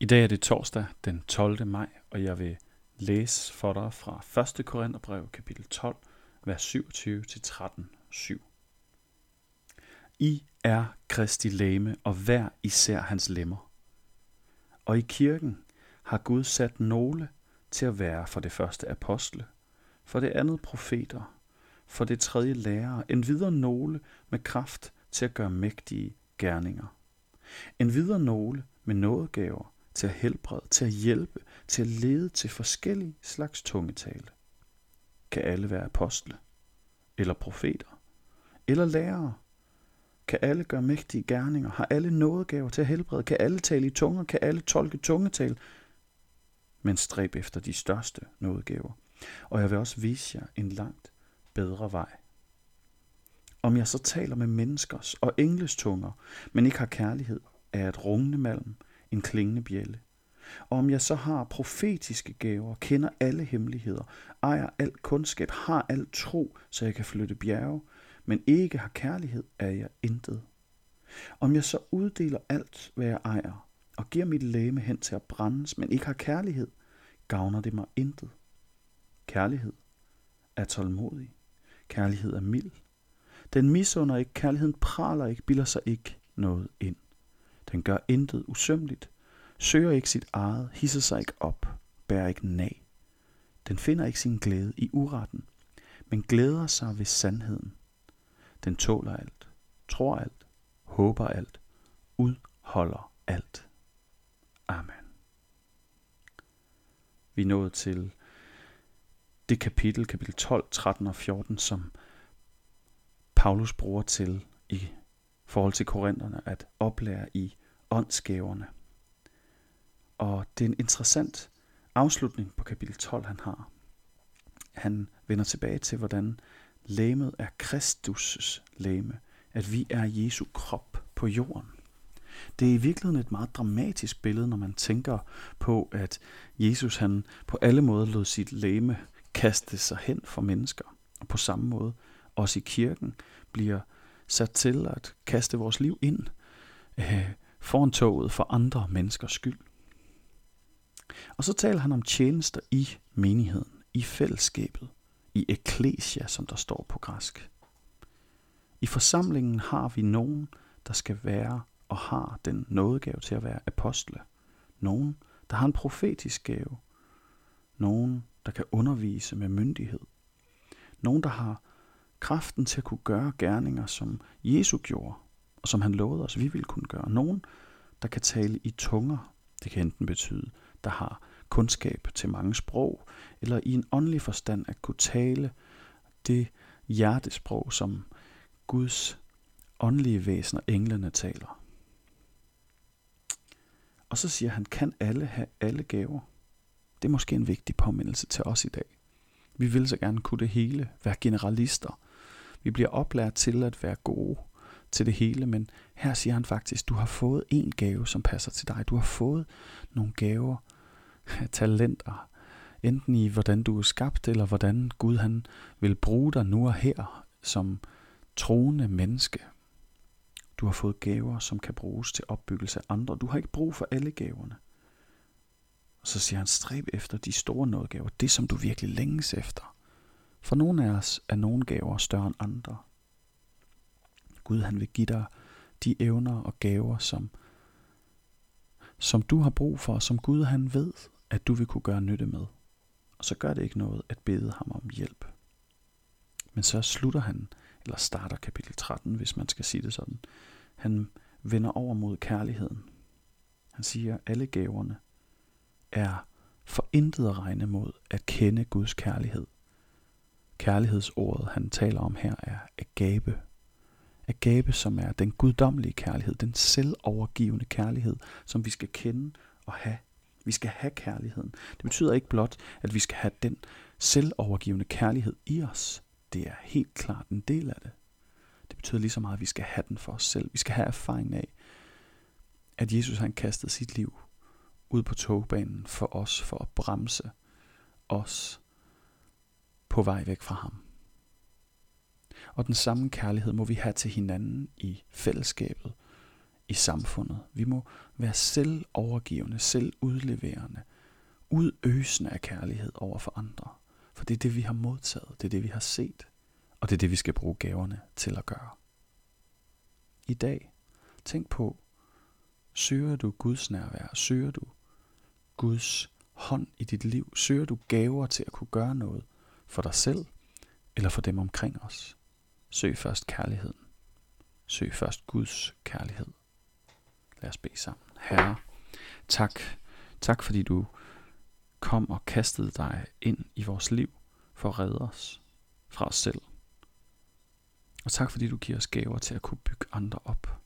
I dag er det torsdag den 12. maj, og jeg vil læse for dig fra 1. Korintherbrev kapitel 12, vers 27 til 13, 7. I er Kristi læme, og hver især hans lemmer. Og i kirken har Gud sat nogle til at være for det første apostle, for det andet profeter, for det tredje lærere, en videre nogle med kraft til at gøre mægtige gerninger. En videre nogle med nådegaver, til at helbrede, til at hjælpe, til at lede til forskellige slags tungetale. Kan alle være apostle? Eller profeter? Eller lærere? Kan alle gøre mægtige gerninger? Har alle nådegaver til at helbrede? Kan alle tale i tunger? Kan alle tolke tungetal? Men stræb efter de største nådegaver. Og jeg vil også vise jer en langt bedre vej. Om jeg så taler med menneskers og engles tunger, men ikke har kærlighed, er et rungende malm, en klingende bjælle. Og om jeg så har profetiske gaver, kender alle hemmeligheder, ejer al kundskab, har al tro, så jeg kan flytte bjerge, men ikke har kærlighed, er jeg intet. Om jeg så uddeler alt, hvad jeg ejer, og giver mit læme hen til at brændes, men ikke har kærlighed, gavner det mig intet. Kærlighed er tålmodig. Kærlighed er mild. Den misunder ikke, kærligheden praler ikke, bilder sig ikke noget ind. Den gør intet usømmeligt, søger ikke sit eget, hisser sig ikke op, bærer ikke nag. Den finder ikke sin glæde i uretten, men glæder sig ved sandheden. Den tåler alt, tror alt, håber alt, udholder alt. Amen. Vi er nået til det kapitel, kapitel 12, 13 og 14, som Paulus bruger til i forhold til korinterne at oplære i åndsgaverne. Og det er en interessant afslutning på kapitel 12, han har. Han vender tilbage til, hvordan læmet er Kristus' læme, at vi er Jesu krop på jorden. Det er i virkeligheden et meget dramatisk billede, når man tænker på, at Jesus han på alle måder lod sit læme kaste sig hen for mennesker. Og på samme måde, også i kirken, bliver sat til at kaste vores liv ind øh, foran toget for andre menneskers skyld. Og så taler han om tjenester i menigheden, i fællesskabet, i eklesia, som der står på græsk. I forsamlingen har vi nogen, der skal være og har den nådegave til at være apostle. Nogen, der har en profetisk gave. Nogen, der kan undervise med myndighed. Nogen, der har kraften til at kunne gøre gerninger, som Jesus gjorde, og som han lovede os, vi ville kunne gøre. Nogen, der kan tale i tunger, det kan enten betyde, der har kundskab til mange sprog, eller i en åndelig forstand at kunne tale det hjertesprog, som Guds åndelige væsener, englene, taler. Og så siger han, kan alle have alle gaver? Det er måske en vigtig påmindelse til os i dag. Vi vil så gerne kunne det hele, være generalister. Vi bliver oplært til at være gode til det hele, men her siger han faktisk, du har fået en gave, som passer til dig. Du har fået nogle gaver, talenter, enten i hvordan du er skabt, eller hvordan Gud han vil bruge dig nu og her som troende menneske. Du har fået gaver, som kan bruges til opbyggelse af andre. Du har ikke brug for alle gaverne. Og så siger han, stræb efter de store nådgaver, det som du virkelig længes efter. For nogle af os er nogle gaver større end andre. Gud han vil give dig de evner og gaver, som, som du har brug for, og som Gud han ved, at du vil kunne gøre nytte med. Og så gør det ikke noget at bede ham om hjælp. Men så slutter han, eller starter kapitel 13, hvis man skal sige det sådan. Han vender over mod kærligheden. Han siger, at alle gaverne er for intet at regne mod at kende Guds kærlighed. Kærlighedsordet, han taler om her, er agape. Agape, som er den guddommelige kærlighed, den selvovergivende kærlighed, som vi skal kende og have. Vi skal have kærligheden. Det betyder ikke blot, at vi skal have den selvovergivende kærlighed i os. Det er helt klart en del af det. Det betyder lige så meget, at vi skal have den for os selv. Vi skal have erfaringen af, at Jesus han kastede sit liv ud på togbanen for os, for at bremse os på vej væk fra ham. Og den samme kærlighed må vi have til hinanden i fællesskabet, i samfundet. Vi må være selvovergivende, selvudleverende, udøsende af kærlighed over for andre. For det er det, vi har modtaget, det er det, vi har set, og det er det, vi skal bruge gaverne til at gøre. I dag, tænk på, søger du Guds nærvær, søger du Guds hånd i dit liv, søger du gaver til at kunne gøre noget for dig selv eller for dem omkring os. Søg først kærligheden. Søg først Guds kærlighed. Lad os bede sammen. Herre, tak. Tak fordi du kom og kastede dig ind i vores liv for at redde os fra os selv. Og tak fordi du giver os gaver til at kunne bygge andre op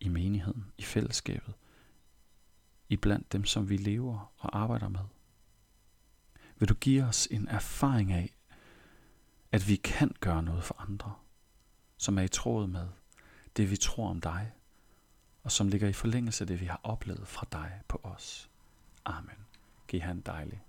i menigheden, i fællesskabet, i blandt dem, som vi lever og arbejder med. Vil du give os en erfaring af, at vi kan gøre noget for andre, som er i tråd med det, vi tror om dig, og som ligger i forlængelse af det, vi har oplevet fra dig på os. Amen. Giv han dejlig